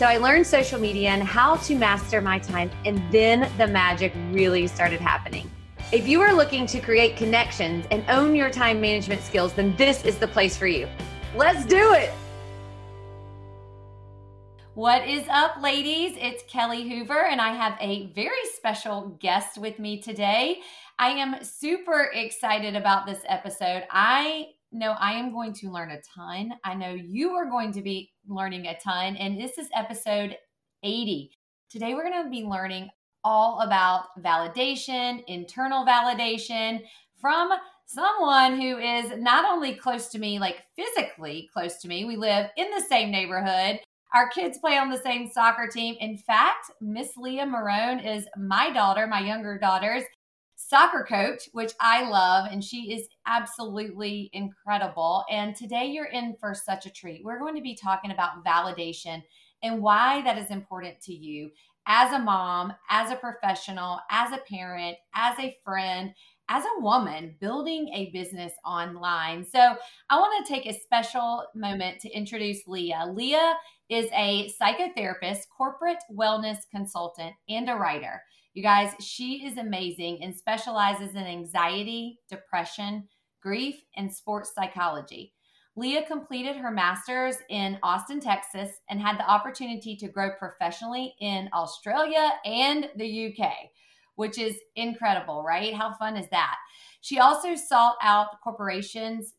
so I learned social media and how to master my time, and then the magic really started happening. If you are looking to create connections and own your time management skills, then this is the place for you. Let's do it. What is up, ladies? It's Kelly Hoover, and I have a very special guest with me today. I am super excited about this episode. I know I am going to learn a ton. I know you are going to be learning a ton. And this is episode 80. Today, we're going to be learning all about validation, internal validation from someone who is not only close to me, like physically close to me, we live in the same neighborhood. Our kids play on the same soccer team. In fact, Miss Leah Marone is my daughter, my younger daughter's soccer coach, which I love, and she is absolutely incredible. And today you're in for such a treat. We're going to be talking about validation and why that is important to you as a mom, as a professional, as a parent, as a friend, as a woman building a business online. So, I want to take a special moment to introduce Leah. Leah is a psychotherapist, corporate wellness consultant, and a writer. You guys, she is amazing and specializes in anxiety, depression, grief, and sports psychology. Leah completed her master's in Austin, Texas, and had the opportunity to grow professionally in Australia and the UK, which is incredible, right? How fun is that? She also sought out corporations.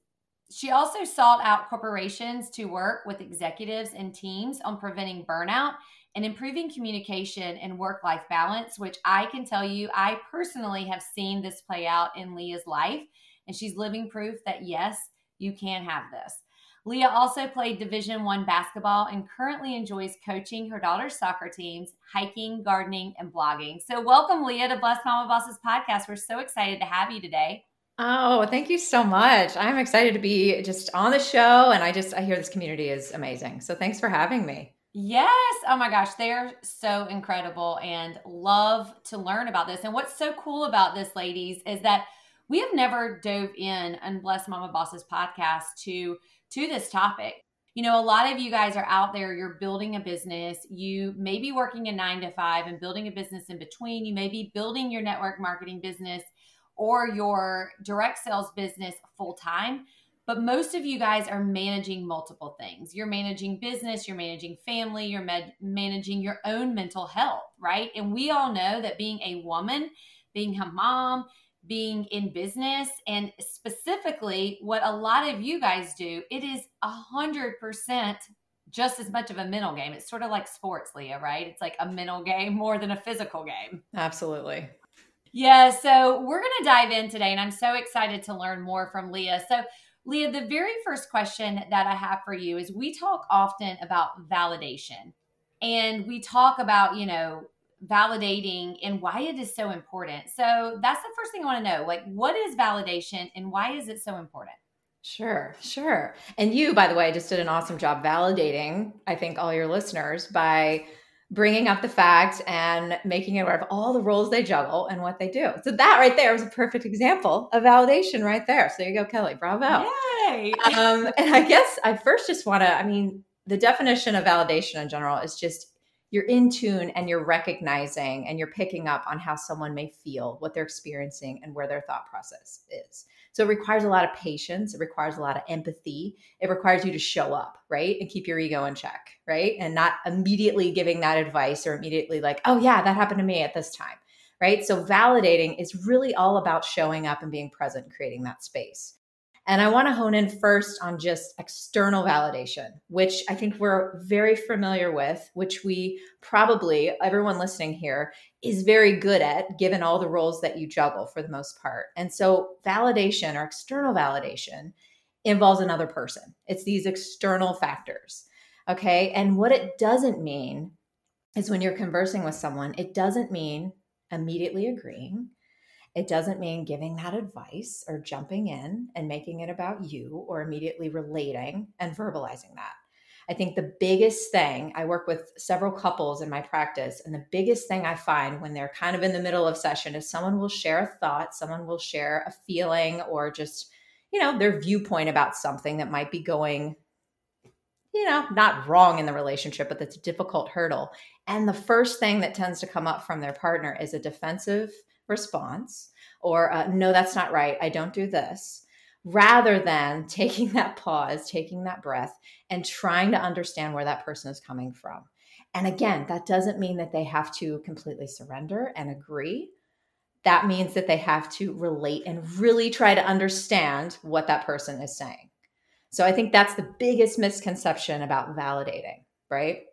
She also sought out corporations to work with executives and teams on preventing burnout and improving communication and work life balance, which I can tell you, I personally have seen this play out in Leah's life. And she's living proof that yes, you can have this. Leah also played Division One basketball and currently enjoys coaching her daughter's soccer teams, hiking, gardening, and blogging. So, welcome, Leah, to Blessed Mama Bosses podcast. We're so excited to have you today. Oh, thank you so much. I'm excited to be just on the show, and I just I hear this community is amazing. So, thanks for having me. Yes. Oh my gosh, they're so incredible and love to learn about this. And what's so cool about this, ladies, is that we have never dove in Bless Mama Bosses podcast to to this topic. You know, a lot of you guys are out there, you're building a business. You may be working a nine to five and building a business in between. You may be building your network marketing business or your direct sales business full time but most of you guys are managing multiple things. You're managing business, you're managing family, you're med- managing your own mental health, right? And we all know that being a woman, being a mom, being in business, and specifically what a lot of you guys do, it is a hundred percent just as much of a mental game. It's sort of like sports, Leah, right? It's like a mental game more than a physical game. Absolutely. Yeah, so we're going to dive in today, and I'm so excited to learn more from Leah. So, Leah, the very first question that I have for you is we talk often about validation and we talk about, you know, validating and why it is so important. So that's the first thing I want to know. Like, what is validation and why is it so important? Sure, sure. And you, by the way, just did an awesome job validating, I think, all your listeners by bringing up the fact and making it aware of all the roles they juggle and what they do. So that right there was a perfect example of validation right there. So there you go, Kelly. Bravo. Yay. Um, and I guess I first just want to, I mean, the definition of validation in general is just you're in tune and you're recognizing and you're picking up on how someone may feel, what they're experiencing, and where their thought process is. So it requires a lot of patience. It requires a lot of empathy. It requires you to show up, right? And keep your ego in check, right? And not immediately giving that advice or immediately like, oh, yeah, that happened to me at this time, right? So validating is really all about showing up and being present, creating that space. And I want to hone in first on just external validation, which I think we're very familiar with, which we probably, everyone listening here, is very good at given all the roles that you juggle for the most part. And so, validation or external validation involves another person, it's these external factors. Okay. And what it doesn't mean is when you're conversing with someone, it doesn't mean immediately agreeing. It doesn't mean giving that advice or jumping in and making it about you or immediately relating and verbalizing that. I think the biggest thing, I work with several couples in my practice, and the biggest thing I find when they're kind of in the middle of session is someone will share a thought, someone will share a feeling or just, you know, their viewpoint about something that might be going, you know, not wrong in the relationship, but that's a difficult hurdle. And the first thing that tends to come up from their partner is a defensive response or uh, no that's not right. I don't do this rather than taking that pause taking that breath and trying to understand where that person is coming from. And again that doesn't mean that they have to completely surrender and agree. That means that they have to relate and really try to understand what that person is saying. So i think that's the biggest misconception about validating right?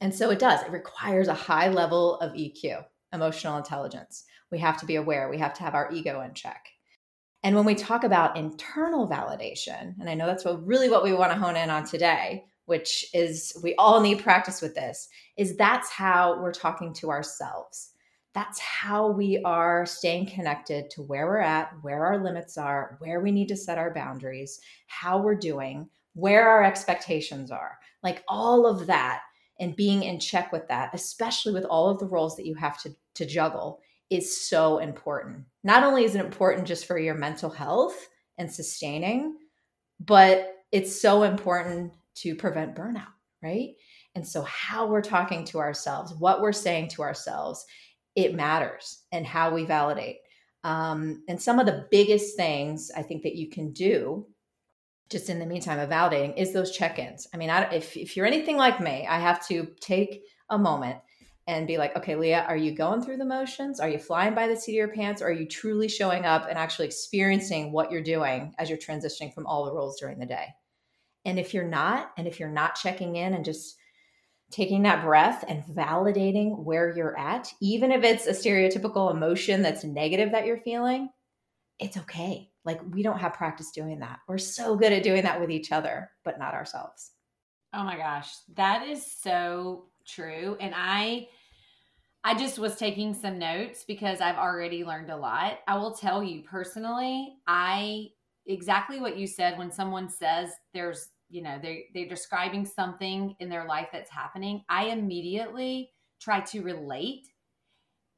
And so it does. It requires a high level of eq emotional intelligence we have to be aware, we have to have our ego in check. And when we talk about internal validation, and I know that's what, really what we want to hone in on today, which is we all need practice with this, is that's how we're talking to ourselves. That's how we are staying connected to where we're at, where our limits are, where we need to set our boundaries, how we're doing, where our expectations are. Like all of that and being in check with that, especially with all of the roles that you have to, to juggle, is so important. Not only is it important just for your mental health and sustaining, but it's so important to prevent burnout, right? And so, how we're talking to ourselves, what we're saying to ourselves, it matters, and how we validate. Um, and some of the biggest things I think that you can do just in the meantime of validating is those check ins. I mean, I, if, if you're anything like me, I have to take a moment and be like, okay, Leah, are you going through the motions? Are you flying by the seat of your pants? Or are you truly showing up and actually experiencing what you're doing as you're transitioning from all the roles during the day? And if you're not, and if you're not checking in and just taking that breath and validating where you're at, even if it's a stereotypical emotion that's negative that you're feeling, it's okay. Like we don't have practice doing that. We're so good at doing that with each other, but not ourselves. Oh my gosh, that is so true. And I I just was taking some notes because I've already learned a lot. I will tell you personally, I exactly what you said when someone says there's, you know, they they're describing something in their life that's happening, I immediately try to relate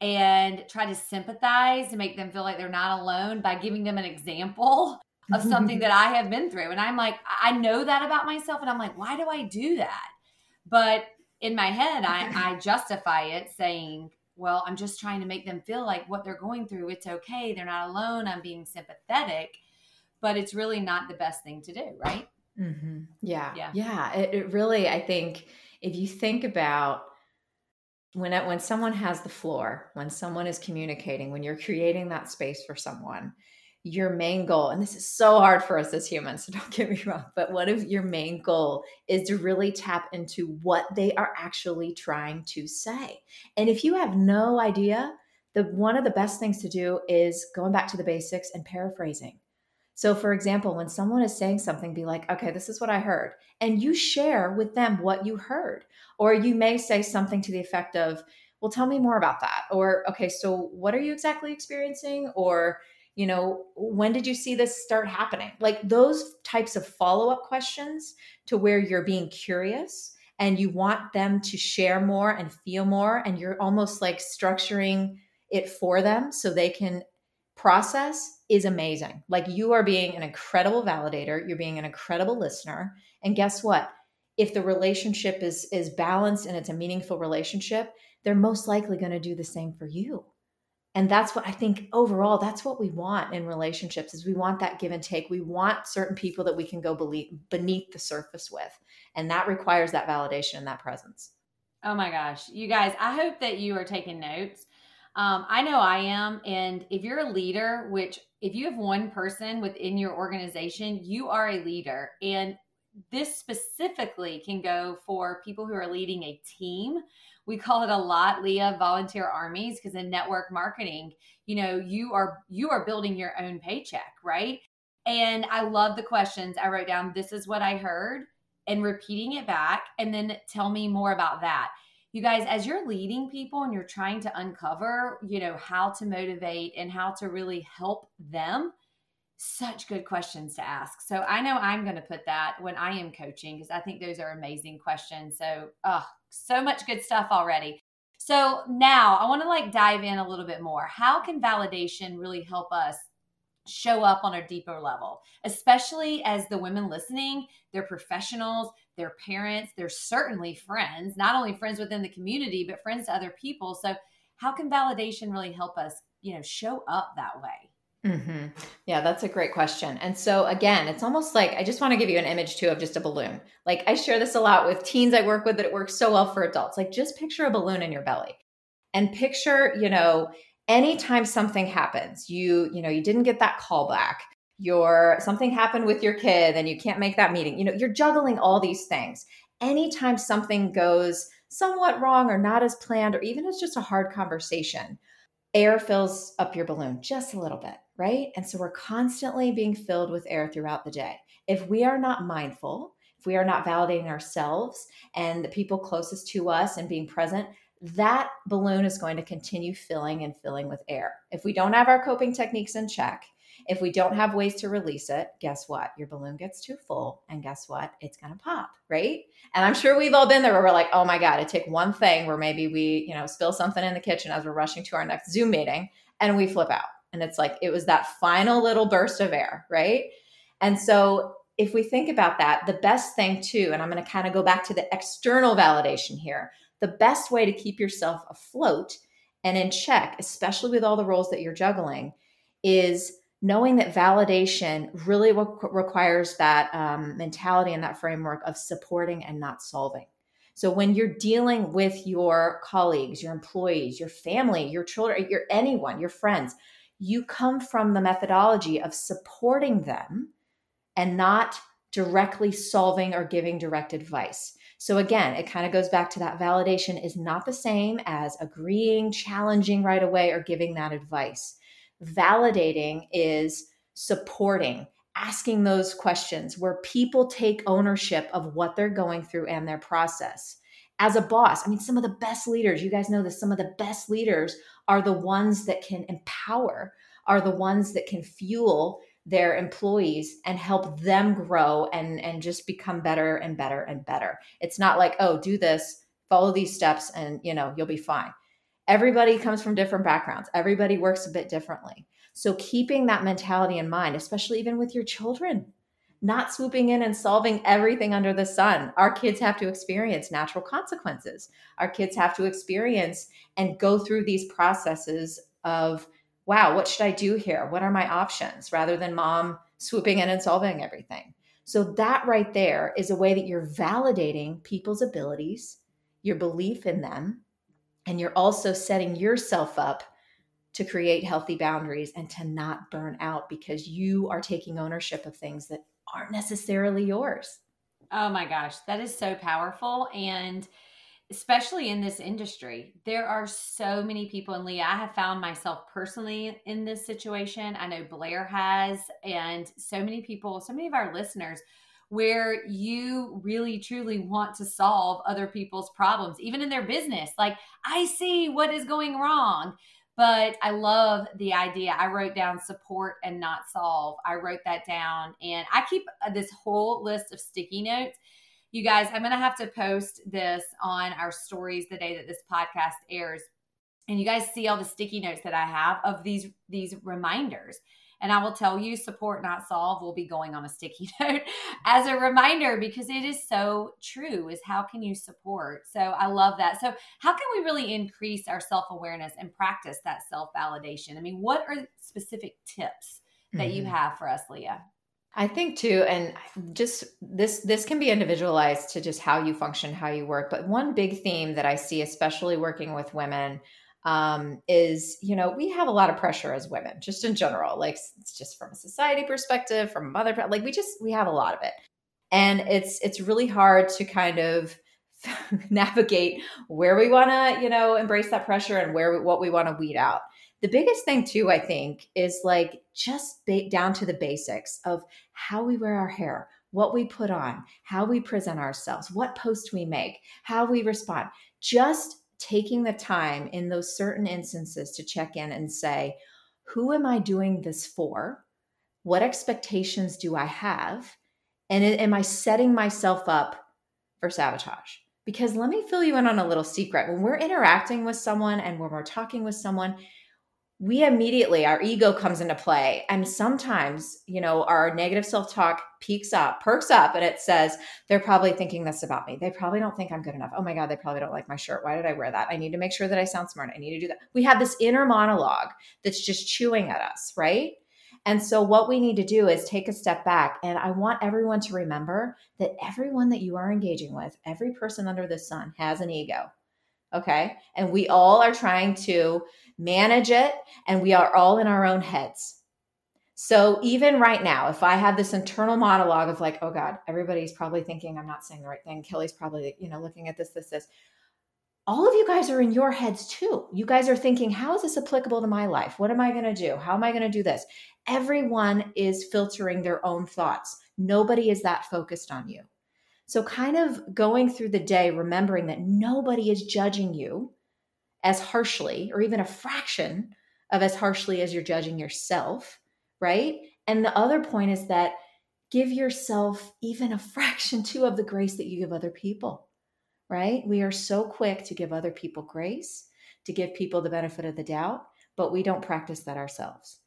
and try to sympathize and make them feel like they're not alone by giving them an example of something that I have been through. And I'm like, I know that about myself. And I'm like, why do I do that? But in my head, I, I justify it saying, well, I'm just trying to make them feel like what they're going through, it's okay. They're not alone. I'm being sympathetic, but it's really not the best thing to do, right? Mm-hmm. Yeah. Yeah. Yeah. It, it, really, I think if you think about when it, when someone has the floor, when someone is communicating, when you're creating that space for someone, your main goal, and this is so hard for us as humans, so don't get me wrong, but one of your main goal is to really tap into what they are actually trying to say. And if you have no idea, the one of the best things to do is going back to the basics and paraphrasing. So, for example, when someone is saying something, be like, okay, this is what I heard. And you share with them what you heard. Or you may say something to the effect of, well, tell me more about that. Or, okay, so what are you exactly experiencing? Or, you know when did you see this start happening? Like those types of follow-up questions to where you're being curious and you want them to share more and feel more and you're almost like structuring it for them so they can process is amazing. Like you are being an incredible validator. You're being an incredible listener. And guess what? If the relationship is is balanced and it's a meaningful relationship they're most likely going to do the same for you and that's what i think overall that's what we want in relationships is we want that give and take we want certain people that we can go beneath the surface with and that requires that validation and that presence oh my gosh you guys i hope that you are taking notes Um, I know I am. And if you're a leader, which if you have one person within your organization, you are a leader. And this specifically can go for people who are leading a team. We call it a lot, Leah, volunteer armies, because in network marketing, you know, you are you are building your own paycheck, right? And I love the questions. I wrote down, this is what I heard, and repeating it back, and then tell me more about that you guys as you're leading people and you're trying to uncover you know how to motivate and how to really help them such good questions to ask so i know i'm going to put that when i am coaching because i think those are amazing questions so oh so much good stuff already so now i want to like dive in a little bit more how can validation really help us show up on a deeper level, especially as the women listening, they're professionals, they're parents, they're certainly friends, not only friends within the community, but friends to other people. So, how can validation really help us, you know, show up that way? Mm-hmm. Yeah, that's a great question. And so, again, it's almost like I just want to give you an image too of just a balloon. Like, I share this a lot with teens I work with, that it works so well for adults. Like, just picture a balloon in your belly and picture, you know, anytime something happens, you, you know, you didn't get that call back, your something happened with your kid and you can't make that meeting. You know, you're juggling all these things. Anytime something goes somewhat wrong or not as planned, or even it's just a hard conversation, air fills up your balloon just a little bit, right? And so we're constantly being filled with air throughout the day. If we are not mindful, if we are not validating ourselves and the people closest to us and being present, that balloon is going to continue filling and filling with air. If we don't have our coping techniques in check, if we don't have ways to release it, guess what? Your balloon gets too full, and guess what? It's going to pop, right? And I'm sure we've all been there where we're like, oh my God, it take one thing where maybe we, you know, spill something in the kitchen as we're rushing to our next Zoom meeting and we flip out. And it's like, it was that final little burst of air, right? And so if we think about that, the best thing too, and I'm going to kind of go back to the external validation here the best way to keep yourself afloat and in check, especially with all the roles that you're juggling, is knowing that validation really requires that um, mentality and that framework of supporting and not solving. So when you're dealing with your colleagues, your employees, your family, your children, your anyone, your friends, you come from the methodology of supporting them and not directly solving or giving direct advice. So again, it kind of goes back to that validation is not the same as agreeing, challenging right away, or giving that advice. Validating is supporting, asking those questions where people take ownership of what they're going through and their process. As a boss, I mean, some of the best leaders, you guys know this, some of the best leaders are the ones that can empower, are the ones that can fuel their employees and help them grow and and just become better and better and better. It's not like oh do this follow these steps and you know you'll be fine. Everybody comes from different backgrounds. Everybody works a bit differently. So keeping that mentality in mind especially even with your children not swooping in and solving everything under the sun our kids have to experience natural consequences our kids have to experience and go through these processes of wow, what should I do here? What are my options? Rather than mom swooping in and solving everything. So, that right there is a way that you're validating people's abilities, your belief in them, and you're also setting yourself up to create healthy boundaries and to not burn out because you are taking ownership of things that aren't necessarily yours. Oh my gosh, that is so powerful. And especially in this industry. There are so many people, and Leah, I have found myself personally in this situation. I know Blair has, and so many people, so many of our listeners, where you really truly want to solve other people's problems, even in their business. Like, I see what is going wrong. But I love the idea. I wrote down support and not solve. I wrote that down. And I keep uh, this whole list of sticky notes you guys, I'm going to have to post this on our stories the day that this podcast airs. And you guys see all the sticky notes that I have of these these reminders. And I will tell you, support not solve will be going on a sticky note as a reminder because it is so true. Is how can you support? So I love that. So how can we really increase our self awareness and practice that self validation? I mean, what are specific tips that mm-hmm. you have for us, Leah? I think too, and just this this can be individualized to just how you function, how you work. But one big theme that I see, especially working with women, um, is you know we have a lot of pressure as women just in general like it's just from a society perspective from a mother like we just we have a lot of it. And it's it's really hard to kind of navigate where we want to you know embrace that pressure and where what we want to weed out. The biggest thing too i think is like just ba- down to the basics of how we wear our hair what we put on how we present ourselves what post we make how we respond. Just taking the time in those certain instances to check in and say, who am I doing this for? What expectations do I have? And am I setting myself up for sabotage? Because let me fill you in on a little secret. When we're interacting with someone and when we're talking with someone, we immediately our ego comes into play. And sometimes you know our negative self-talk peaks up perks up and it says they're probably thinking this about me. They probably don't think i'm good enough. Oh my god they probably don't like my shirt. Why did i wear that? I need to make sure that i sound smart. I need to do that. We have this inner monologue that's just chewing at us right? And so what we need to do is take a step back and i want everyone to remember that everyone that you are engaging with every person under the sun has an ego okay and we all are trying to manage it, and we are all in our own heads. So even right now, if I have this internal monologue of like, oh God, everybody's probably thinking I'm not saying the right thing. Kelly's probably, you know, looking at this, this, this. All of you guys are in your heads too. You guys are thinking, how is this applicable to my life? What am I going to do? How am I going to do this? Everyone is filtering their own thoughts. Nobody is that focused on you. So, kind of going through the day, remembering that nobody is judging you as harshly or even a fraction of as harshly as you're judging yourself, right? And the other point is that give yourself even a fraction too of the grace that you give other people, right? We are so quick to give other people grace, to give people the benefit of the doubt, but we don't practice that ourselves.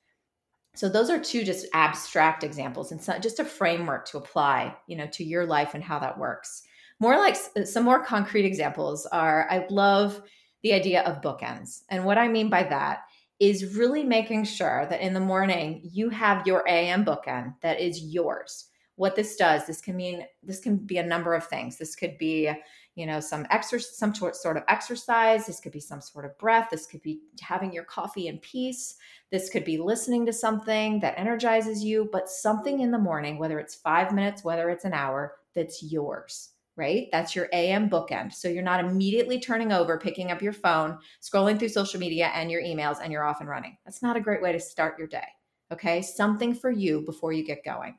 So those are two just abstract examples and so, just a framework to apply, you know, to your life and how that works. More like uh, some more concrete examples are I love the idea of bookends. And what I mean by that is really making sure that in the morning you have your AM bookend that is yours. What this does, this can mean this can be a number of things. This could be, you know, some exercise, some sort of exercise. This could be some sort of breath. This could be having your coffee in peace. This could be listening to something that energizes you, but something in the morning, whether it's five minutes, whether it's an hour, that's yours right? That's your AM bookend. So you're not immediately turning over, picking up your phone, scrolling through social media and your emails, and you're off and running. That's not a great way to start your day. Okay. Something for you before you get going.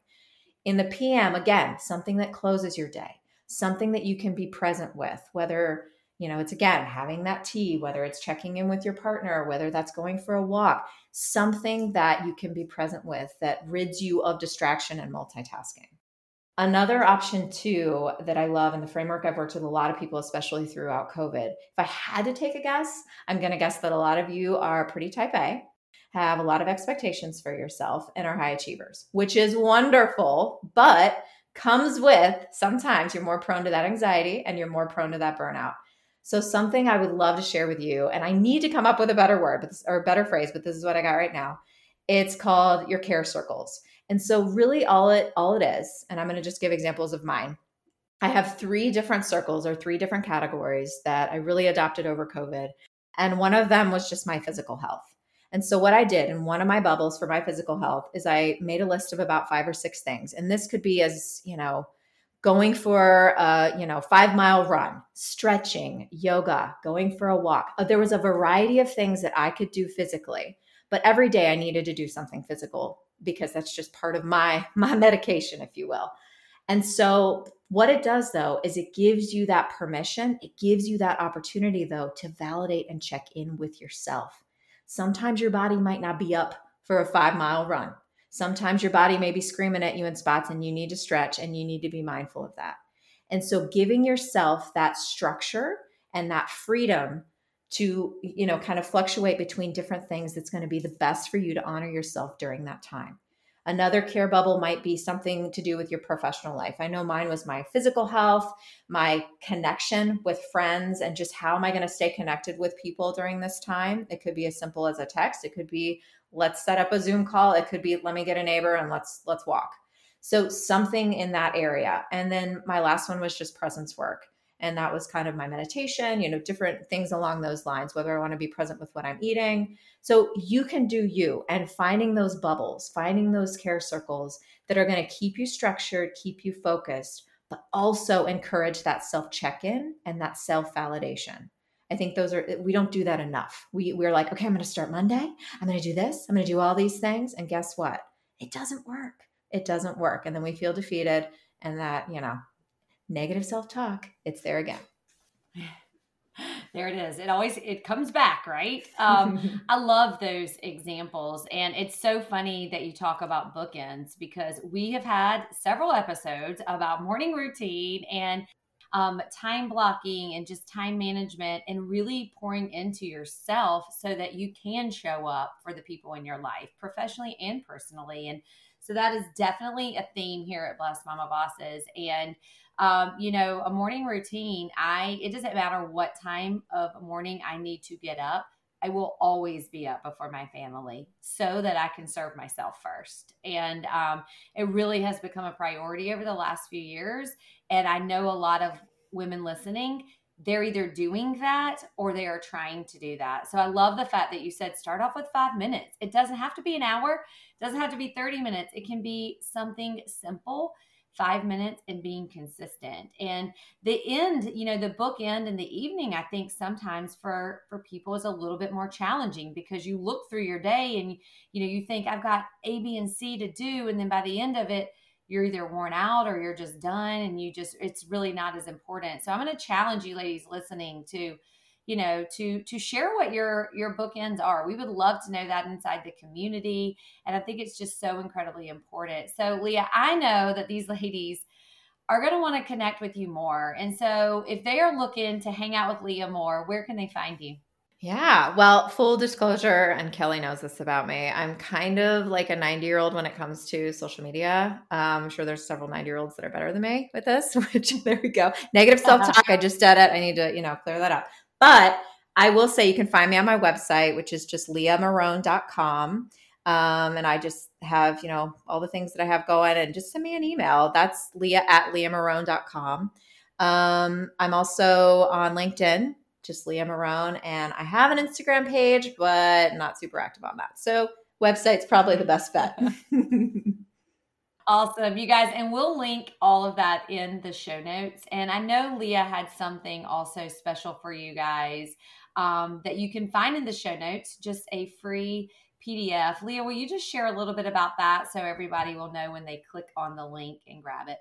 In the PM, again, something that closes your day, something that you can be present with, whether you know, it's again having that tea, whether it's checking in with your partner, whether that's going for a walk, something that you can be present with that rids you of distraction and multitasking. Another option too that I love in the framework I've worked with a lot of people, especially throughout COVID. If I had to take a guess, I'm going to guess that a lot of you are pretty type A, have a lot of expectations for yourself, and are high achievers, which is wonderful, but comes with sometimes you're more prone to that anxiety and you're more prone to that burnout. So, something I would love to share with you, and I need to come up with a better word or a better phrase, but this is what I got right now. It's called your care circles. And so really all it all it is, and I'm going to just give examples of mine. I have three different circles or three different categories that I really adopted over COVID. And one of them was just my physical health. And so what I did in one of my bubbles for my physical health is I made a list of about five or six things. And this could be as, you know, going for a, you know, 5-mile run, stretching, yoga, going for a walk. Uh, there was a variety of things that I could do physically, but every day I needed to do something physical because that's just part of my my medication if you will and so what it does though is it gives you that permission it gives you that opportunity though to validate and check in with yourself sometimes your body might not be up for a 5 mile run. Sometimes your body may be screaming at you in spots and you need to stretch and you need to be mindful of that. And so giving yourself that structure and that freedom to you know kind of fluctuate between different things that's going to be the best for you to honor yourself during that time another care bubble might be something to do with your professional life. I know mine was my physical health my connection with friends and just how am i going to stay connected with people during this time? It could be as simple as a text. It could be let's set up a zoom call. It could be let me get a neighbor and let's let's walk. So something in that area. And then my last one was just presence work And that was kind of my meditation, you know, different things along those lines, whether I want to be present with what I'm eating. So you can do you and finding those bubbles, finding those care circles that are going to keep you structured, keep you focused, but also encourage that self check in and that self validation. I think those are, we don't do that enough. We, we're like, okay, I'm going to start Monday. I'm going to do this. I'm going to do all these things. And guess what? It doesn't work. It doesn't work. And then we feel defeated and that, you know, negative self talk, it's there again. there it is it always it comes back right um, i love those examples and it's so funny that you talk about bookends because we have had several episodes about morning routine and um, time blocking and just time management and really pouring into yourself so that you can show up for the people in your life professionally and personally and so that is definitely a theme here at blessed mama bosses and um, you know, a morning routine, I it doesn't matter what time of morning I need to get up. I will always be up before my family so that I can serve myself first. And um, it really has become a priority over the last few years. And I know a lot of women listening, they're either doing that or they are trying to do that. So I love the fact that you said start off with five minutes. It doesn't have to be an hour, it doesn't have to be 30 minutes. It can be something simple five minutes and being consistent and the end you know the book end in the evening i think sometimes for for people is a little bit more challenging because you look through your day and you know you think i've got a b and c to do and then by the end of it you're either worn out or you're just done and you just it's really not as important. So i'm going to challenge you ladies listening to you know to to share what your your bookends are. We would love to know that inside the community and i think it's just so incredibly important. So leah i know that these ladies are going to want to connect with you more and so if they are looking to hang out with leah more where can they find you yeah, well, full disclosure, and Kelly knows this about me. I'm kind of like a 90 year old when it comes to social media. Um, I'm sure there's several 90 year olds that are better than me with this, which there we go. Negative self talk. I just did it. I need to, you know, clear that up. But I will say you can find me on my website, which is just leahmarone.com. Um, and I just have, you know, all the things that I have going and just send me an email. That's leah at leahmarone.com. Um, I'm also on LinkedIn, just Leah Marone, and I have an Instagram page, but not super active on that. So website's probably the best bet. Awesome, you guys. And we'll link all of that in the show notes. And I know Leah had something also special for you guys um, that you can find in the show notes, just a free PDF. Leah, will you just share a little bit about that so everybody will know when they click on the link and grab it?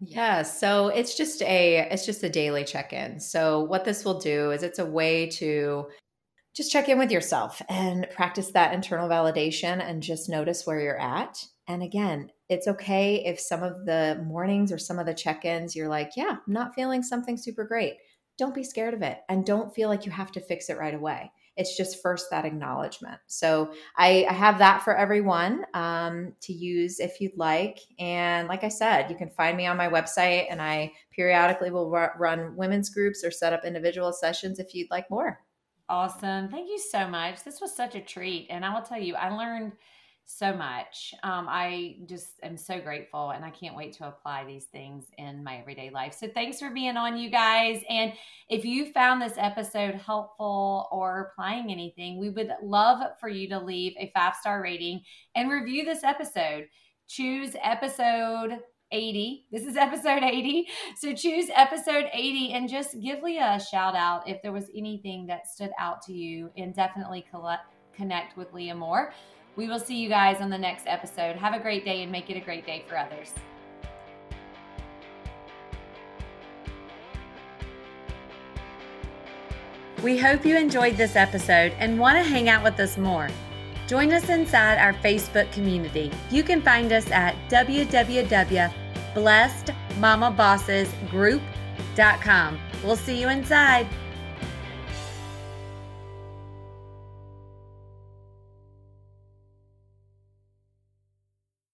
Yeah, so it's just a it's just a daily check-in. So what this will do is it's a way to just check in with yourself and practice that internal validation and just notice where you're at. And again, it's okay if some of the mornings or some of the check ins you're like, yeah, I'm not feeling something super great. Don't be scared of it and don't feel like you have to fix it right away. It's just first that acknowledgement. So I, I have that for everyone um, to use if you'd like. And like I said, you can find me on my website, and I periodically will r- run women's groups or set up individual sessions if you'd like more. Awesome. Thank you so much. This was such a treat. And I will tell you, I learned so much. Um, I just am so grateful and I can't wait to apply these things in my everyday life. So thanks for being on, you guys. And if you found this episode helpful or applying anything, we would love for you to leave a five star rating and review this episode. Choose episode 80. This is episode 80. So choose episode 80 and just give Leah a shout out if there was anything that stood out to you and definitely collect, connect with Leah more. We will see you guys on the next episode. Have a great day and make it a great day for others. We hope you enjoyed this episode and want to hang out with us more. Join us inside our Facebook community. You can find us at www.blessedmamabossesgroup.com. We'll see you inside.